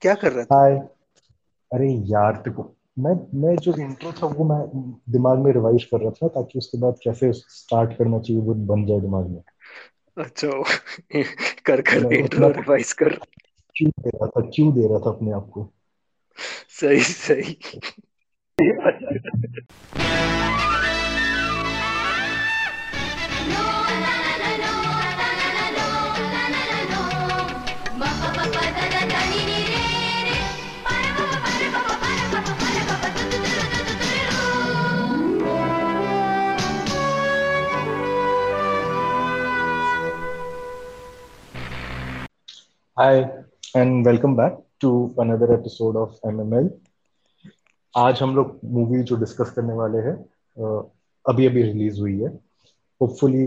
क्या कर रहा था? हाय अरे यार देखो मैं मैं जो इंट्रो था वो मैं दिमाग में रिवाइज कर रहा था ताकि उसके बाद कैसे स्टार्ट करना चाहिए वो बन जाए दिमाग में। अच्छा कर कर इंट्रो रिवाइज कर। क्यों दे रहा था क्यों दे रहा था अपने आप को। सही सही। Hi, and welcome back to another episode of MML. आज हम लोग मूवी जो डिस्कस करने वाले हैं अभी अभी रिलीज़ हुई है। होपफुली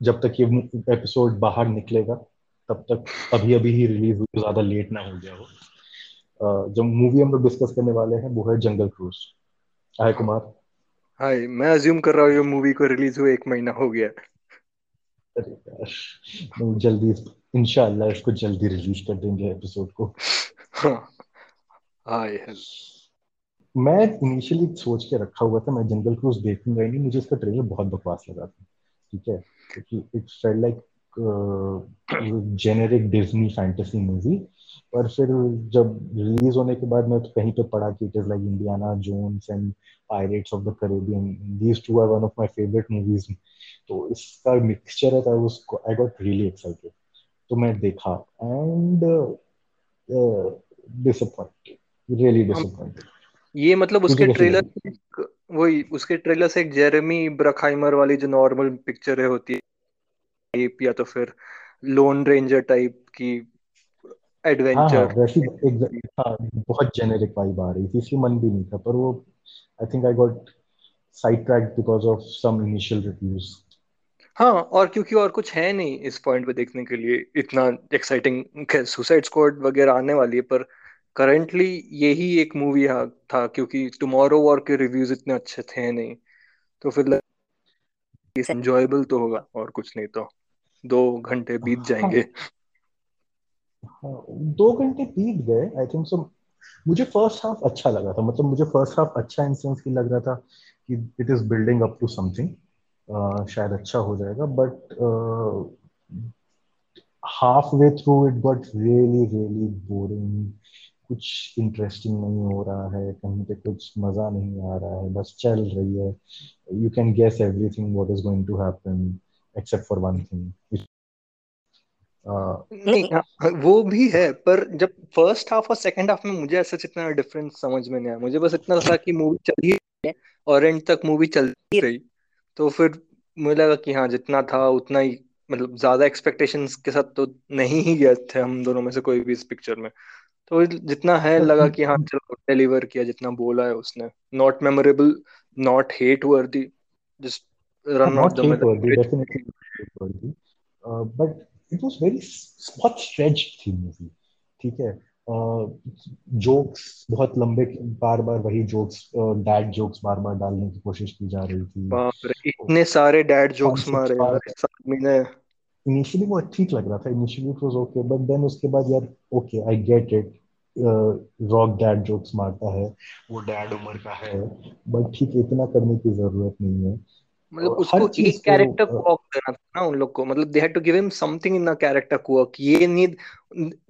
जब तक ये एपिसोड बाहर निकलेगा तब तक अभी अभी ही रिलीज़ हुई तो ज़्यादा लेट ना हो गया हो। जो मूवी हम लोग डिस्कस करने वाले हैं वो है जंगल क्रूज हाय कुमार हाय मैं अज्यूम कर रहा हूँ ये मूवी को रिलीज़ हुए एक महीना हो गया। अरे जल्दी इंशाल्लाह इसको जल्दी रिलीज़ कर देंगे एपिसोड को। हाँ। हाय मैं इनिशियली सोच के रखा हुआ था मैं जंगल क्रूज देखूँगा ही नहीं मुझे इसका ट्रेलर बहुत बकवास लगा था ठीक है? क्योंकि it felt like generic Disney fantasy movie पर फिर जब रिलीज़ होने के बाद मैं तो कहीं पे पढ़ा कि it is like Indiana Jones and Pirates of the Caribbean these two are one of my favourite movies तो इसका मिक्सचर है was I got really excited तो मैं देखा एंड डिसअपॉइंटेड रियली डिसअपॉइंटेड ये मतलब उसके ट्रेलर वही उसके ट्रेलर से एक जेरेमी ब्रखाइमर वाली जो नॉर्मल पिक्चर है होती है या तो फिर लोन रेंजर टाइप की हाँ हाँ एडवेंचर वैसी एक हाँ बहुत जेनेरिक वाइब आ रही थी इसलिए मन भी नहीं था पर वो I think I got side track because of some initial reviews हाँ और क्योंकि और कुछ है नहीं इस पॉइंट पे देखने के लिए इतना एक्साइटिंग सुसाइड स्क्वाड वगैरह आने वाली है पर करंटली यही एक मूवी था क्योंकि टुमारो वॉर के रिव्यूज़ इतने अच्छे थे नहीं। तो फिर एंजॉयबल तो होगा और कुछ नहीं तो। दो घंटे बीत हाँ। जाएँगे। हाँ दो घंटे बीत गए आई थिंक सो मुझे फ़र्स्ट हाफ़ अच्छा लगा था मतलब मुझे फ़र्स्ट हाफ़ अच्छा इन सेंस की लग रहा था कि it is building up to something शायद अच्छा हो जाएगा but halfway through it got really really boring कुछ इंटरेस्टिंग नहीं हो रहा है कहीं पे कुछ मज़ा नहीं आ रहा है बस चल रही है। You can guess everything what is going to happen except for one thing नहीं हाँ, वो भी है पर जब फ़र्स्ट हाफ़ और सेकंड हाफ़ में मुझे ऐसा इतना डिफरेंस समझ में नहीं आया। मुझे बस इतना था कि मूवी चल ही रही है और एंड तक मूवी चल ही रही। तो फिर मुझे लगा कि हाँ जितना था उतना ही मतलब ज़्यादा एक्सपेक्टेशंस के साथ तो नहीं ही गए थे हम दोनों में से कोई भी इस पिक्चर में। तो जितना है लगा कि हाँ चलो डिलीवर किया जितना बोला है उसने। Not memorable not hate worthy just run of not the hate worthy uh, but it बहुत stretched थी मूवी ठीक है? जोक्स बहुत लंबे बार बार वही जोक्स डैड जोक्स बार बार डालने की कोशिश की जा रही थी। बाप रे इतने सारे डैड जोक्स मारे बार यार इस आदमी ने इनिशियली वो ठीक लग रहा था initially it was okay but then उसके बाद यार okay I get it rock dad jokes मारता है वो डैड उम्र का है बट ठीक इतना करने की ज़रूरत नहीं है। मतलब उसको एक कैरेक्टर को क्वर्क देना था ना उन लोग को। मतलब they had to give him something in a character quirk ये नहीं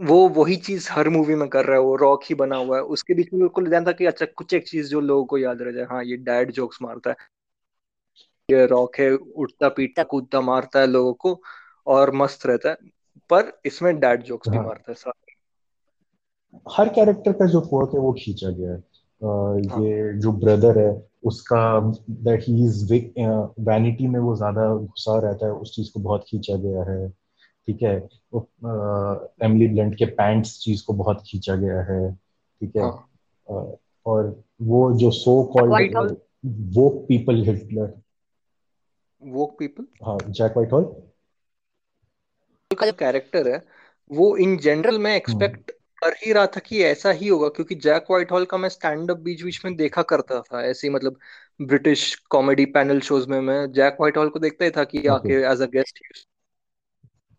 वो वही चीज़ हर मूवी में कर रहा है वो रॉक ही बना हुआ है। उसके बीच में बिल्कुल ध्यान था कि अच्छा कुछ एक चीज़ जो लोगों को याद रह जाए। हाँ ये डैड जोक्स मारता है। ये रॉक है उठता पीटता कूदता मारता है लोगों को और मस्त रहता है। पर इसमें डैड जोक्स भी हाँ। मारता है सारे। हर कैरेक्टर का जो quirk है वो खींचा गया है। हाँ ये जो ब्रदर है उसका दैट ही इज़ वैनिटी में वो ज़्यादा घुसा रहता है उस चीज़ को बहुत खींचा गया है। ठीक है? वो एमिली ब्लंट के पैंट्स चीज़ को बहुत खींचा गया है। ठीक है? हाँ। और वो जो सो कॉल्ड व्हाइट हॉल वो पीपल हिटलर वोक पीपल हाँ जैक व्हाइट हॉल का जो कैरेक्टर है वो इन जनरल मैं हम्म। एक्सपेक्ट कर ही रहा था कि ऐसा ही होगा क्योंकि जैक व्हाइट हॉल का मैं स्टैंड अप बीच बीच में देखा करता था ऐसे ही मतलब ब्रिटिश कॉमेडी पैनल शोज़ में मैं जैक व्हाइट हॉल को देखता ही था कि आके एज अ गेस्ट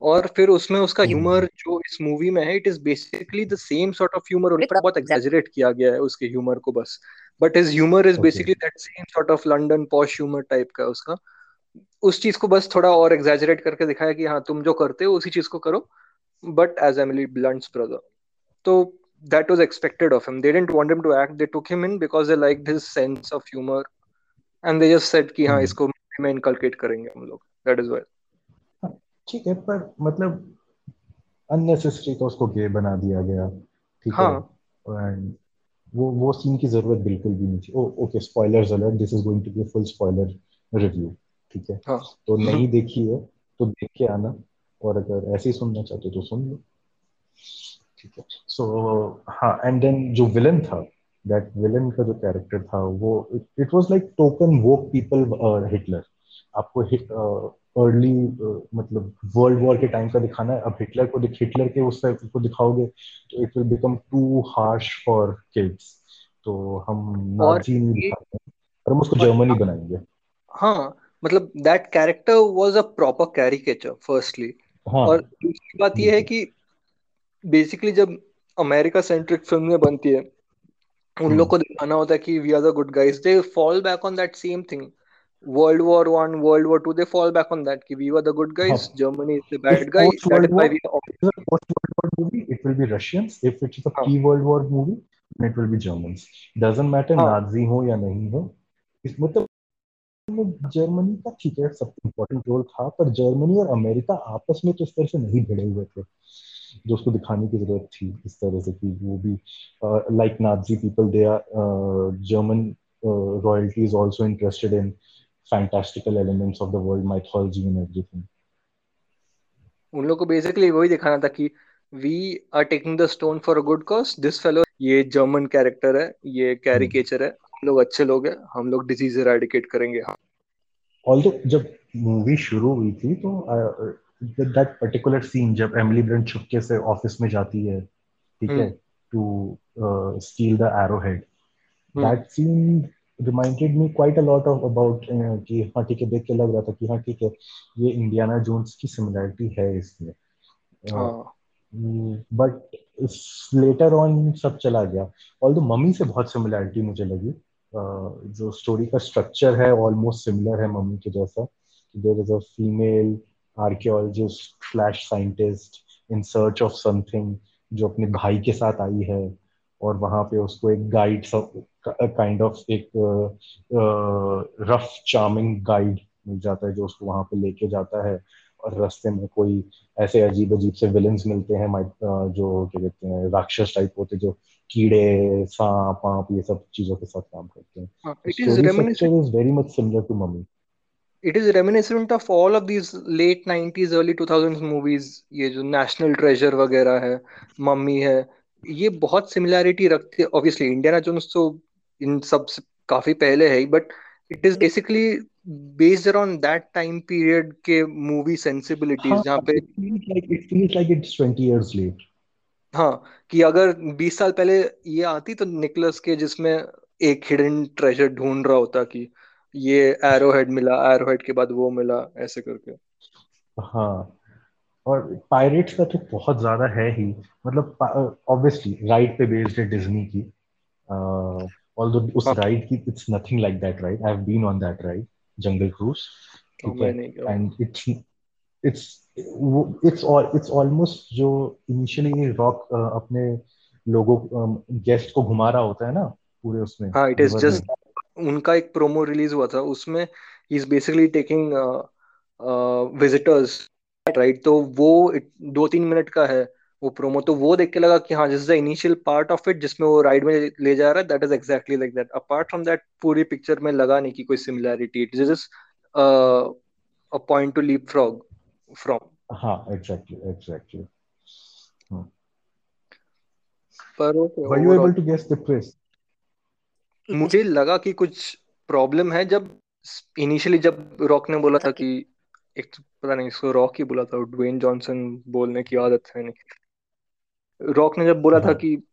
और फिर उसमें उसका ह्यूमर जो इस मूवी में है it is basically the same sort of humour बहुत एग्जैजरेट किया गया है उसके ह्यूमर को बस। But his humour is basically that same sort of London posh humour type का उसका। उस चीज़ को बस थोड़ा और एग्जेजरेट करके दिखाया कि हाँ तुम जो करते हो उसी चीज़ को करो। But as Emily Blunt's brother तो that was expected of him. They didn't want him to act. They took him in because they liked his sense of humor, and they just said कि हाँ हम्म इसको में inculcate करेंगे हम लोग. That is why. ठीक है पर मतलब अननेसेसरी तो उसको गे बना दिया गया। ठीक है? हाँ। एंड वो वो सीन की ज़रूरत बिल्कुल भी नहीं थी। ओ okay spoilers alert this is going to be full spoiler review ठीक है? हाँ। तो नहीं देखी है तो देख के आना। और अगर ऐसे ही सुनना चाहते हो तो सुन लो। ठीक है। सो हाँ एंड देन जो विलन था दैट विलन का जो कैरेक्टर था वो it was like token woke people Hitler आपको अर्ली मतलब वर्ल्ड वॉर के टाइम का दिखाना है। अब हिटलर को दिख हिटलर के उस टाइप को दिखाओगे तो it will become too harsh for kids तो हम नाजी नहीं दिखाते और हम उसको जर्मनी बनाएँगे। हाँ मतलब that character was a proper caricature firstly और दूसरी बात ये है कि बेसिकली जब अमेरिका सेंट्रिक फ़िल्में बनती है उन लोग हम्म को दिखाना होता है कि we are the good guys they fall back on that same thing world war one world war two they fall back on that कि we are the good guys Germany is the bad post that is why we are World War movie, it will be Russians. If it's a हाँ। pre World War movie, then it will be Germans. Doesn't हाँ। Nazi हो या नहीं हो. इस मतलब Germany का ठीक है सब इम्पोर्टेंट रोल था पर जर्मनी और अमेरिका आपस में तो इस तरह से नहीं भिड़े हुए थे। जो उसको दिखाने की ज़रूरत थी इस तरह से कि वो भी like Nazi people they are German royalty is also interested in fantastical elements of the world mythology and everything. उन लोग को बेसिकली वही दिखाना था कि we are taking the stone for a good cause this fellow ये German character है ये. कैरिकेचर है. हम लोग अच्छे लोग हैं हम लोग डिज़ीज़ एराडिकेट करेंगे. ऑल्दो जब मूवी शुरू हुई थी तो दैट पर्टिकुलर सीन जब एमिली ब्लंट चुपके से ऑफ़िस में जाती है ठीक है to steal the arrow head that scene reminded me quite a lot of about कि हाँ ठीक है देख के लग रहा था कि हाँ ठीक है ये इंडियाना जोन्स की सिमिलरिटी है इसमें। बट लेटर ऑन सब चला गया। ऑल मम्मी से बहुत सिमिलरिटी मुझे लगी। Uh, जो स्टोरी का स्ट्रक्चर है ऑलमोस्ट सिमिलर है मम्मी के जैसा। There is a female archaeologist flash scientist in search of something जो अपने भाई के साथ आई है और वहाँ पे उसको एक गाइड काइंड ऑफ़ एक रफ चार्मिंग गाइड मिल जाता है जो उसको वहाँ पे लेके जाता है और रास्ते में कोई ऐसे अजीब अजीब से विलन्स मिलते हैं जो क्या कहते हैं राक्षस टाइप होते जो कीड़े सांप वाप ये सब चीज़ों के साथ काम करते हैं। It is very much similar to Mummy it is reminiscent of all of these late 90s early 2000s movies ये जो नेशनल ट्रेजर वगैरह है मम्मी है ये बहुत सिमिलैरिटी रखते हैं ऑब्वियसली इंडियाना जोन्स तो इन सबसे काफ़ी पहले है but it is basically based around that time period के मूवी सेंसिबिलिटीज हाँ जहाँ पे it feels like it feels like it's 20 years late. हाँ कि अगर 20 साल पहले ये आती तो निकलस के जिसमें एक हिडन ट्रेजर ढूंढ रहा होता कि ये एरो हेड मिला एरो हेड के बाद वो मिला ऐसे करके। हाँ और पायरेट्स का तो बहुत ज़्यादा है ही। मतलब ऑब्वियसली राइड पे बेस्ड है डिज्नी की। ऑल्दो उस हाँ। राइड की it's nothing like that ride I have been on that ride Jungle Cruise है? And it's it's it's it's almost जो इनिशियली रॉक अपने लोगों गेस्ट को घुमा रहा होता है ना पूरे उसमें हाँ इट इज़ जस्ट उनका एक प्रोमो रिलीज़ हुआ था उसमें is basically taking visitors right तो वो दो तीन मिनट का है वो प्रोमो तो वो देख के लगा कि हाँ is the initial part of it जिसमें वो राइड में ले जा रहा है that is exactly like that apart from that पूरी पिक्चर में लगा नहीं कि कोई similarity it is a point to leap frog from हाँ एग्जैक्टली एग्जैक्टली पर okay were you able to guess the twist मुझे लगा कि कुछ प्रॉब्लम है जब इनिशियली जब रॉक ने बोला था कि एक तो पता नहीं इसको रॉक ही बोला था ड्वेन जॉनसन बोलने की आदत है नहीं। रॉक ने जब बोला था हाँ। कि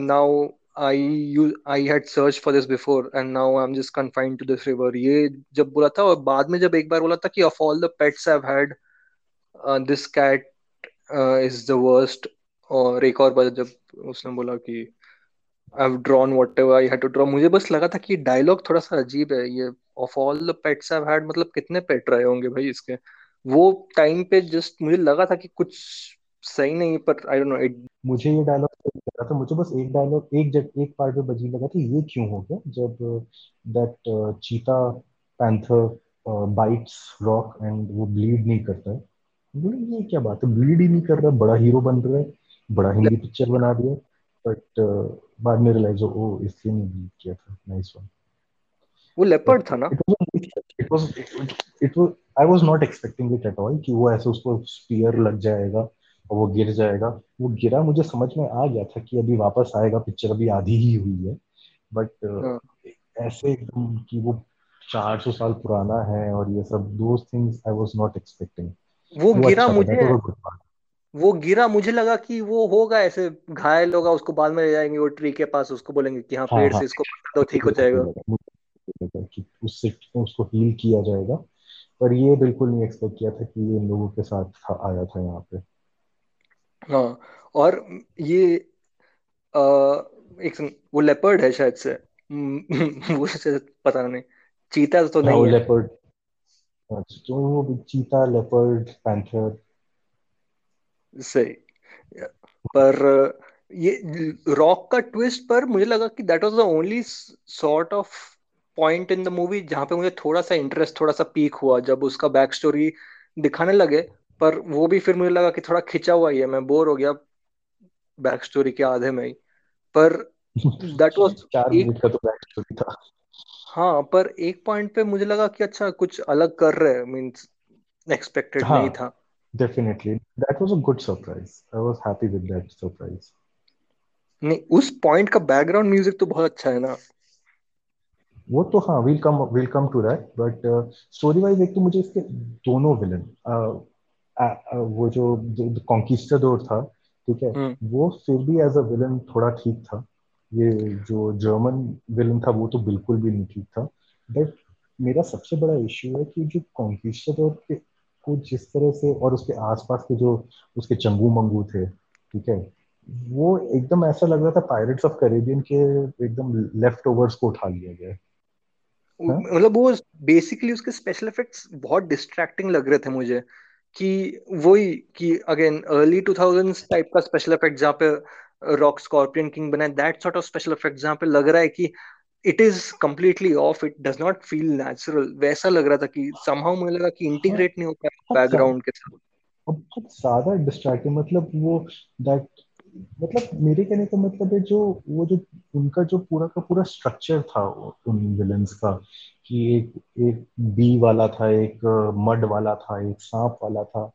now I you I had search for this before and now I am just confined to this river ये जब बोला था और बाद में जब एक बार बोला था कि of all the pets I have had this cat is the worst और एक और बार जब उसने बोला कि have drawn whatever I had to draw मुझे बस लगा था कि डायलॉग थोड़ा सा अजीब है। ये of all the pets I had मतलब कितने पेट रहे होंगे भाई इसके। वो टाइम पे जस्ट मुझे लगा था कि कुछ सही नहीं पर आई डोंट नो इट मुझे ये डायलॉग लगा था। मुझे बस एक डायलॉग एक जग, एक पार्ट में बजी लगा था ये क्यों हो गया, जब that cheetah panther bites Rock and वो ब्लीड नहीं करता है। ये क्या बात है? ब्लीड ही नहीं कर रहा, बड़ा हीरो बन रहा है, बड़ा हिंदी पिक्चर बना दिया। बट बाद में रियलाइज़ हो ओ इसलिए नहीं ब्लीड किया था नाइस वन वो लेपर्ड था ना? It was it was I was not expecting it at all कि वो ऐसे उसको स्पीयर लग जाएगा और वो गिर जाएगा। वो गिरा मुझे समझ में आ गया था कि अभी वापस आएगा पिक्चर अभी आधी ही हुई है। बट हाँ। ऐसे एकदम कि वो चार सौ साल पुराना है और ये सब दो things I was not expecting वो वो गिरा अच्छा मुझे वो गिरा मुझे लगा कि वो होगा ऐसे घायल होगा उसको बाद में ले जाएँगे वो ट्री के पास उसको बोलेंगे कि हाँ हाँ पेड़ हाँ। से इसको दो ठीक हो जाएगा। उससे उसको हील किया जाएगा। पर ये बिल्कुल नहीं एक्सपेक्ट किया था कि ये इन लोगों के साथ था, आया था यहाँ पे। हाँ और ये आ, एक वो लेपर्ड है शायद से। हम्म, वो शायद पता नहीं चीता तो हाँ नहीं है। लेपर्ड तो वो चीता लेपर्ड पैंथर सही। पर ये रॉक का ट्विस्ट पर मुझे लगा कि that was the only sort of point in the movie जहाँ पे मुझे थोड़ा सा इंटरेस्ट थोड़ा सा पीक हुआ जब उसका बैक स्टोरी दिखाने लगे। पर वो भी फिर मुझे लगा कि थोड़ा खिंचा हुआ ही है मैं बोर हो गया बैक स्टोरी के आधे में ही। पर दैट वाज एक का तो बैक स्टोरी था। हाँ पर एक पॉइंट पे मुझे लगा कि अच्छा कुछ अलग कर रहे हैं। मींस एक्सपेक्टेड नहीं हाँ। था। Definitely that was a good surprise I was happy with that surprise नहीं उस पॉइंट का बैकग्राउंड म्यूज़िक तो बहुत अच्छा है ना। वो तो हाँ will come will come to that but story wise एक तो मुझे इसके दोनों विलन वो जो कॉन्किस्टाडोर था ठीक है हम्म। वो फिर भी एज अ विलन थोड़ा ठीक था। ये जो जर्मन विलन था वो तो बिल्कुल भी नहीं ठीक था। बट मेरा सबसे बड़ा इश्यू है कि जो कॉन्किस्टाडोर के को जिस तरह से और उसके आसपास के जो उसके चंगू मंगू थे ठीक है वो एकदम ऐसा लग रहा था पायरेट्स ऑफ़ कैरेबियन के एकदम लेफ़्ट ओवर्स को उठा लिया गया हाँ? मतलब वो बेसिकली उसके स्पेशल इफेक्ट्स बहुत डिस्ट्रैक्टिंग लग रहे थे मुझे कि वही कि अगेन अर्ली 2000s टाइप का स्पेशल इफ़ेक्ट जहाँ पे रॉक स्कॉर्पियन किंग बना that sort of special effect जहाँ पे लग रहा है कि it is completely off it does not feel natural वैसा लग रहा था कि समहाउ मुझे लगा कि इंटीग्रेट नहीं हो पाया बैकग्राउंड के साथ। और बहुत ज़्यादा डिस्ट्रैक्टिंग मतलब वो दैट मतलब मेरे कहने का मतलब है जो वो जो उनका जो पूरा का पूरा स्ट्रक्चर था उन विलन्स का कि एक एक बी वाला था एक मड वाला था एक सांप वाला था।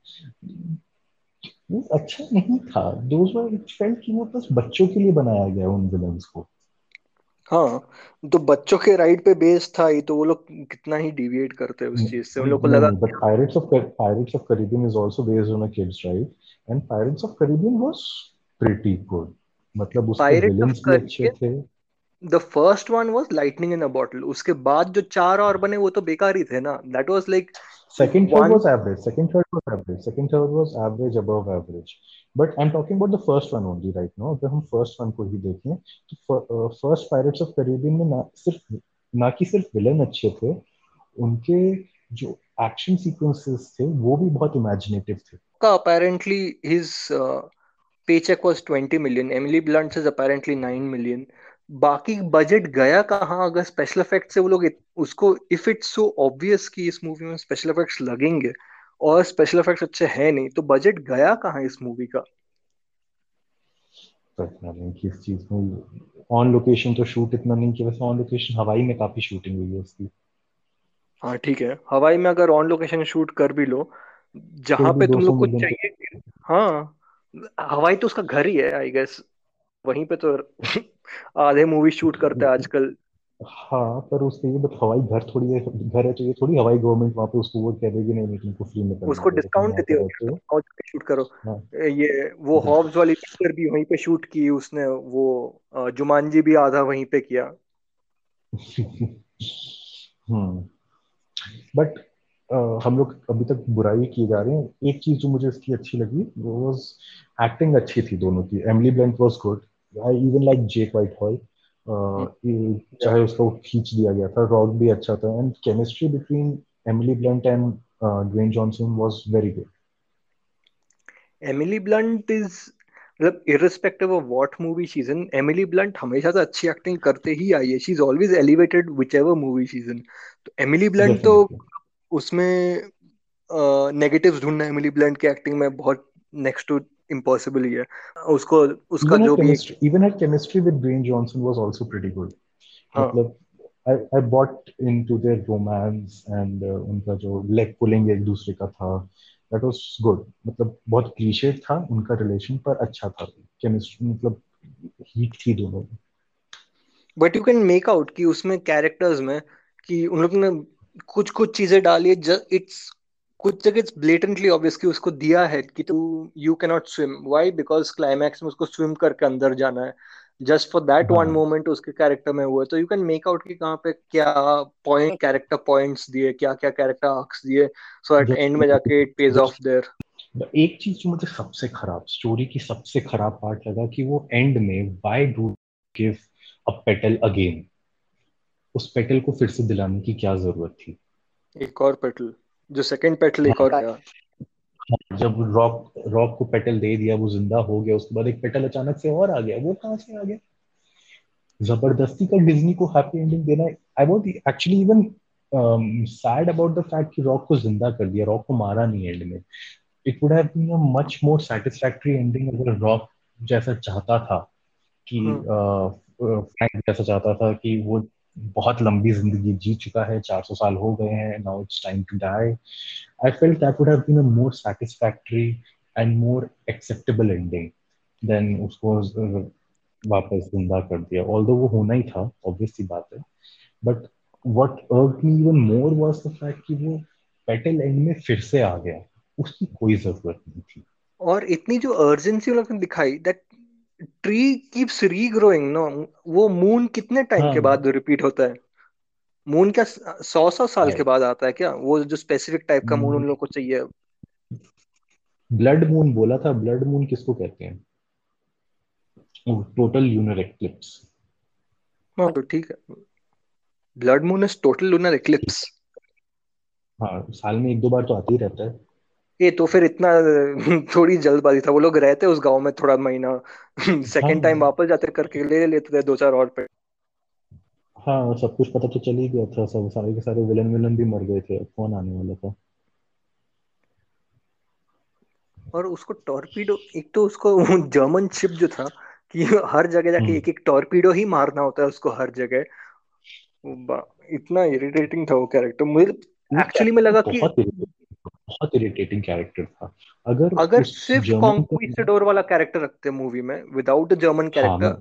वो अच्छा नहीं था। वर इट फेल्ट कि वो बस बच्चों के लिए बनाया गया उन विलन्स को। हाँ तो बच्चों के राइड पे बेस्ड था ये तो वो लोग कितना ही डिविएट करते हैं उस चीज़ से। उन लोग को नहीं लगा but Pirates of Pirates of Caribbean is also based on a kids ride and Pirates of Caribbean was pretty good मतलब उसके विलन्स भी अच्छे थे। The first one was lightning in a bottle उसके बाद जो चार और बने वो तो बेकार ही थे ना। That was like Second, third one was average. Second, third was average. Second, third was average above average. But I'm talking about the first one only right now. अगर हम first one को ही देखें तो फ़र्स्ट पायरेट्स ऑफ़ कैरिबियन में ना सिर्फ़ ना कि सिर्फ़ विलन अच्छे थे उनके जो एक्शन सीक्वेंसेस थे वो भी बहुत इमेजिनेटिव थे का apparently his uh, paycheck was 20 million emily blunt is apparently 9 million बाकी बजट गया कहाँ? अगर स्पेशल इफ़ेक्ट से वो लोग उसको इफ़ इट्स सो ऑब्वियस कि इस मूवी में स्पेशल इफेक्ट्स लगेंगे और स्पेशल इफेक्ट्स अच्छे हैं नहीं तो बजट गया कहाँ इस मूवी का? पता नहीं किस चीज़ में? ऑन लोकेशन तो शूट इतना नहीं किया वैसे ऑन लोकेशन हवाई में काफ़ी शूटिंग हुई है उसकी। हाँ ठीक है। हवाई में अगर ऑन लोकेशन शूट कर भी लो जहाँ भी पे तुम 200 लोग को चाहिए हाँ हवाई तो उसका घर ही है आई गेस वहीं पे तो आधे मूवी शूट करते हैं आजकल। हाँ पर उसके लिए बट हवाई घर थोड़ी है घर है तो ये थोड़ी हवाई गवर्नमेंट वहाँ पे उसको वो कह देगी नहीं नहीं तुमको फ्री में करना उसको डिस्काउंट देती हो तुम पे शूट करो। हाँ। ये वो हॉब्स वाली पिक्चर भी वहीं पे शूट की उसने वो जुमांजी भी आधा वहीं पे किया। हम्म। बट Uh, हम लोग अभी तक बुराई किए जा रहे हैं। एक चीज़ जो मुझे इसकी अच्छी लगी वो वाज एक्टिंग अच्छी थी दोनों की। Emily Blunt was good I even like Jack Whitehall चाहे उसको खींच दिया गया था रॉक भी अच्छा था and chemistry between Emily Blunt and Dwayne Johnson was very good Emily Blunt is मतलब irrespective of what movie she is in Emily Blunt हमेशा से अच्छी एक्टिंग करते ही आई है। She is always elevated whichever movie she is in तो Emily Blunt तो उसमें नेगेटिव्स ढूंढना एमिली ब्लंट की एक्टिंग में बहुत नेक्स्ट टू इम्पॉसिबल ही है उसको उसका even जो भी chemistry even her chemistry with Dwayne Johnson was also pretty good. हाँ। मतलब I, I bought into their romance and uh, उनका जो लेग पुलिंग एक दूसरे का था that was good. मतलब बहुत क्लीशे था उनका रिलेशन पर अच्छा था। केमिस्ट्री मतलब हीट थी दोनों में। But you can make out कि उसमें कैरेक्टर्स में कि उन लोग ने कुछ कुछ चीज़ें डाली है इट्स कुछ जगह इट्स ब्लेटेंटली ऑब्वियस कि उसको दिया है कि तू you can not swim why because climax में उसको स्विम करके अंदर जाना है. Just for that one moment उसके कैरेक्टर में हुआ है. तो यू कैन मेक आउट कि कहाँ पे क्या पॉइंट कैरेक्टर पॉइंट्स दिए क्या क्या कैरेक्टर आर्क्स दिए सो एट एंड में जाके इट पेज ऑफ़ देयर एक चीज़ जो मुझे सबसे खराब स्टोरी की सबसे खराब पार्ट लगा कि वो एंड में why do give a petal again उस पेटल को फिर से दिलाने की क्या ज़रूरत थी? एक और पेटल जो सेकंड पेटल एक और आया जब रॉक रॉक को पेटल दे दिया वो ज़िंदा हो गया उसके बाद एक पेटल अचानक से और आ गया वो कहाँ से आ गया? ज़बरदस्ती का डिज्नी को हैप्पी एंडिंग देना I want actually even sad about the fact कि रॉक को ज़िंदा कर दिया रॉक को मारा नहीं एंड में। It would have been a much more satisfactory ending अगर रॉक जैसा चाहता था कि फ्रैंक जैसा चाहता था कि वो बहुत लंबी ज़िंदगी जी चुका है 400 साल हो गए हैं now it's time to die I felt that would have been a more satisfactory and more acceptable ending than उसको वापस ज़िंदा कर दिया। ऑल्दो वो होना ही था ऑब्वियस सी बात है। But what irked me even more was the fact कि वो पेटल एंड में फिर से आ गया। उसकी कोई ज़रूरत नहीं थी। और इतनी जो अर्जेंसी उन लोगों ने दिखाई that tree keeps regrowing no वो मून कितने टाइम के हाँ। बाद रिपीट होता है? मून क्या सौ सौ साल के बाद आता है क्या? वो जो स्पेसिफिक टाइप का मून उन लोगों को चाहिए ब्लड मून बोला था ब्लड मून किसको कहते हैं? टोटल ल्यूनर एक्लिप्स हाँ तो ठीक है। Blood moon is total lunar eclipse हाँ साल में एक दो बार तो आते ही रहता है। ये तो फिर इतना थोड़ी जल्दबाजी था। वो लोग रहते उस गाँव में थोड़ा महीना। सेकंड टाइम हाँ। वापस जाते करके ले लेते थे दो चार और पे। हाँ सब कुछ पता तो चल ही गया था। सब सारे के सारे विलन विलन भी मर गए थे। कौन आने वाला था? और उसको टॉर्पीडो एक तो उसको जर्मन शिप जो था कि हर जगह जाके एक एक टॉर्पीडो ही मारना होता है उसको हर जगह। इतना इरिटेटिंग था वो कैरेक्टर मुझे एक्चुअली में लगा कि बहुत इरिटेटिंग कैरेक्टर था। अगर अगर सिर्फ़ कॉन्क्विस्टाडोर वाला कैरेक्टर रखते मूवी में विदाउट जर्मन कैरेक्टर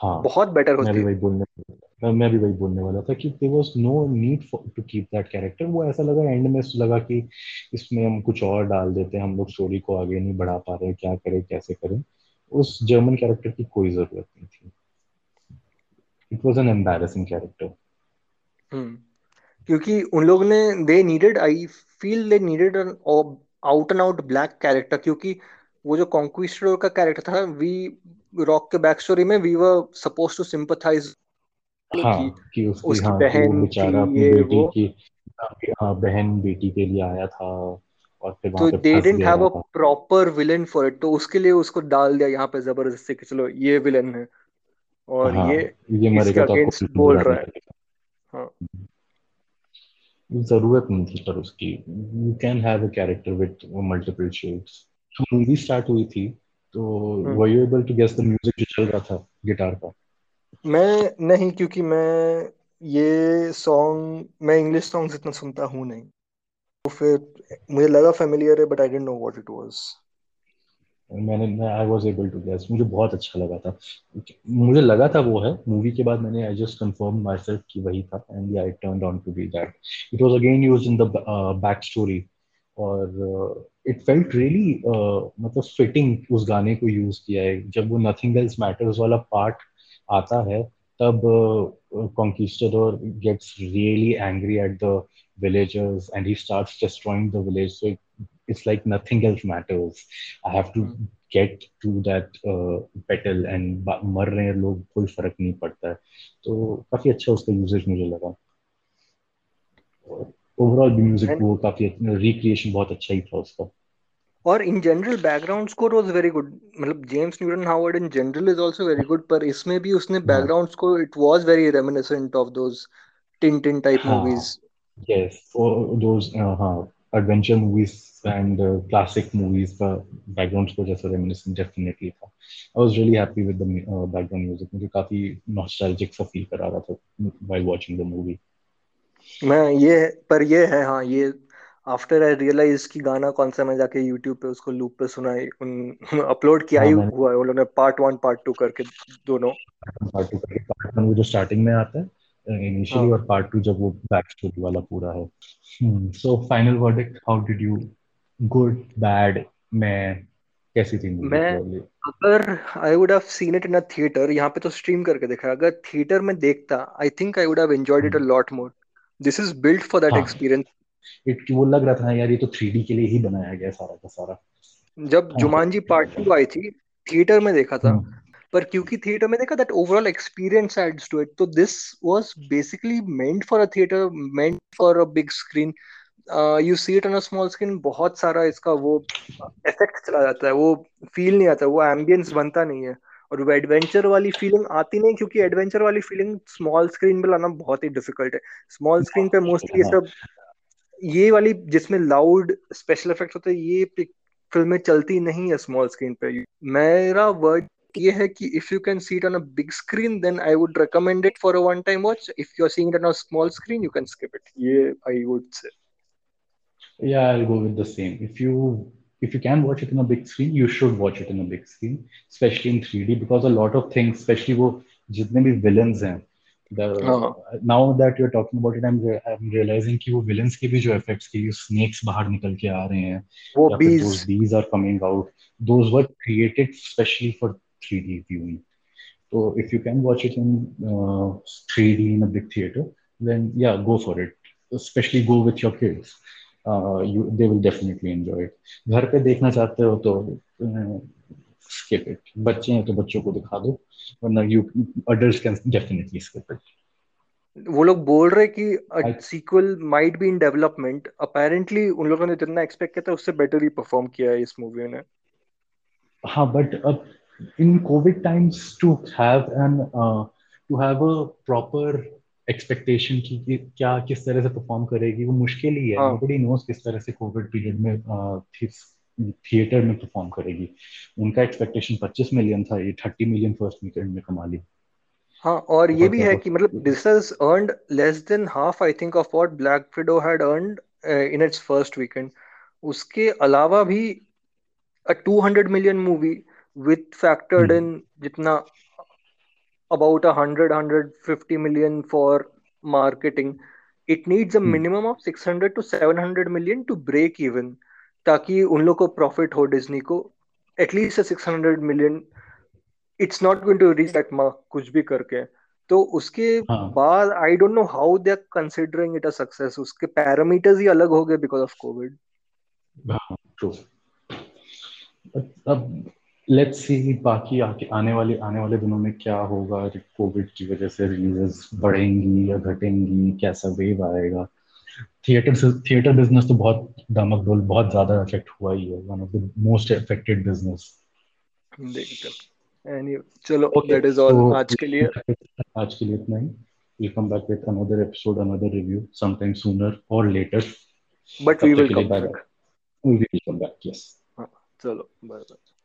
हाँ बहुत बेटर मैं भी होती वही बोलने मैं भी वही बोलने वाला था कि there was no need to keep that character वो ऐसा लगा एंड में लगा कि इसमें हम कुछ और डाल देते हैं हम लोग स्टोरी को आगे नहीं बढ़ा पा रहे क्या करें कैसे करें। उस जर्मन कैरेक्टर की कोई ज़रूरत नहीं थी। It was an embarrassing character hmm क्योंकि उन लोग ने they needed I feel they needed an out and out black character क्योंकि वो जो कॉन्क्विस्टोर का कैरेक्टर था वी रॉक के बैक स्टोरी में we were suppose to sympathise हाँ कि उसकी उसकी हाँ कि वो बहन अपनी ये बेटी वो। की हाँ बहन बेटी के लिए आया था और फिर तो they didn't have a proper villain for it तो उसके लिए उसको डाल दिया यहाँ पे ज़बरदस्ती कि चलो ये विलन है। और हाँ ये ये इसके तो अगेंस्ट फ़िल्म बोल रहा है। हाँ। ज़रूरत नहीं थी पर उसकी। You can have a character with multiple shades movie start हुई थी तो were you able to guess the music जो चल रहा था गिटार का? मैं नहीं क्योंकि मैं ये सॉन्ग मैं इंग्लिश सॉन्ग्स इतना सुनता हूँ नहीं। तो फिर मुझे लगा फेमिलियर है but I don't know what it was मैंने I was able to guess मुझे बहुत अच्छा लगा था। मुझे लगा था वो है। मूवी के बाद मैंने I just confirm myself कि वही था। And I turn out to be that it was again used in the back story और इट फेल्ट रियली मतलब फिटिंग उस गाने को यूज़ किया है। जब वो नथिंग एल्स मैटर्स वाला पार्ट आता है तब conquistador gets really angry at the he starts destroying the village. So it, it's like nothing else matters. I have to get to that uh, battle and मर रहे हैं लोग कोई फ़र्क नहीं पड़ता है तो काफ़ी अच्छा उसका यूजेज मुझे लगा ओवरऑल भी म्यूज़िक वो काफ़ी रिक्रिएशन बहुत अच्छा ही था उसका और in general background score was very good मतलब James Newton Howard in general is also very good पर इसमें भी उसने background score it was very reminiscent of those Tintin type movies yes for those हाँ adventure movies and classic movies का background score जैसा reminiscent definitely था। I was really happy with the background music मुझे काफ़ी nostalgic सा feel करा रहा था व्हाइल वाचिंग द मूवी मैं ये पर ये है हाँ ये आफ्टर आई रियलाइज़ कि गाना कौन सा मैं जाके यूट्यूब पे उसको लूप पे सुनाई उन अपलोड किया हाँ, ही हुआ है उन्होंने पार्ट वन पार्ट टू करके दोनों। पार्ट टू करके पार्ट वन जो स्टार्टिंग में आता है इनिशियली. और पार्ट टू जब वो बैक स्टोरी वाला पूरा है। So final verdict how did you good bad मैं कैसी थी मैं अगर I would have seen it in a theatre यहाँ पे तो स्ट्रीम करके देखा। अगर थिएटर में देखता I think I would have enjoyed it a lot more this is built for that experience it वो लग रहा था यार ये तो थ्री के लिए ही बनाया गया सारा का सारा। जब हाँ। जुमानजी पार्ट टू आई थी थिएटर में देखा था। हाँ। पर क्योंकि थिएटर में देखा that overall experience adds to it तो this was basically meant for a theatre meant for a big screen you see it on a small screen बहुत सारा इसका वो इफ़ेक्ट चला जाता है, वो फील नहीं आता, वो एम्बियंस बनता नहीं है। और वो एडवेंचर वाली फीलिंग आती नहीं, क्योंकि एडवेंचर वाली फीलिंग स्मॉल स्क्रीन पे लाना बहुत ही डिफ़िकल्ट है। स्मॉल स्क्रीन पे मोस्टली सब, ये वाली जिसमें लाउड स्पेशल इफ़ेक्ट होते हैं, ये फ़िल्में चलती नहीं है स्मॉल स्क्रीन पे। मेरा वर्ड ये है कि if you can see it on a big screen then I would recommend it for a one time watch if you are seeing it on a small screen you can skip it ये I would say yeah i'll go with the same. If you if you can watch it in a big screen you should watch it in a big screen especially in 3d because a lot of things especially वो जितने भी villains हैं now that you are talking about it I am realising कि वो villains के भी जो effects के स्नेक्स बाहर निकल के आ रहे हैं वो these these are coming out those were created specially for 3D viewing. So if you can watch it in uh, 3D in a big theater then yeah go for it. Especially go with your kids. Uh, you they will definitely enjoy it. घर पे देखना चाहते हो तो skip it बच्चे हैं तो बच्चों को दिखा दो वरना you adults can definitely skip it वो लोग बोल रहे कि sequel might be in development apparently उन लोगों ने जितना एक्सपेक्ट किया था उससे बेटर ही परफॉर्म किया है इस मूवी ने। हाँ बट अब in covid times to have an to have a proper expectation की कि क्या किस तरह से परफॉर्म करेगी वो मुश्किल ही है। नोबडी नोस किस तरह से कोविड पीरियड में uh, थिएटर में परफॉर्म करेगी। उनका एक्सपेक्टेशन 25 मिलियन था ये 30 मिलियन फ़र्स्ट वीकेंड में कमा ली। हाँ और ये भी है कि मतलब this has earned less than half I think of what Black Widow had earned in its first weekend उसके अलावा भी a 200 million movie with factored in जितना about a 100 150 million for marketing it needs a minimum of 600 to 700 million to break even ताकि उन लोग को profit हो Disney को. At least six hundred million it's not going to reach that mark कुछ भी करके. तो उसके हाँ. बाद I don't know how they are considering it a success उसके पैरामीटर्स ही अलग हो गए बिकॉज़ ऑफ़ कोविड ट्रू अब लेट्स सी बाकी आके आने वाले आने वाले दिनों में क्या होगा। कोविड की वजह से रिलीजेस बढ़ेंगी या घटेंगी कैसा वेव आएगा। थिएटर थिएटर बिज़नेस तो बहुत दामक डोल बहुत ज़्यादा इफ़ेक्ट हुआ ही है। One of the most affected business चलो दैट इज़ ऑल आज के लिए। आज के लिए इतना ही। We'll come back with another episode another review sometime sooner or later but we will come back. back we will come back yes चलो बाय बाय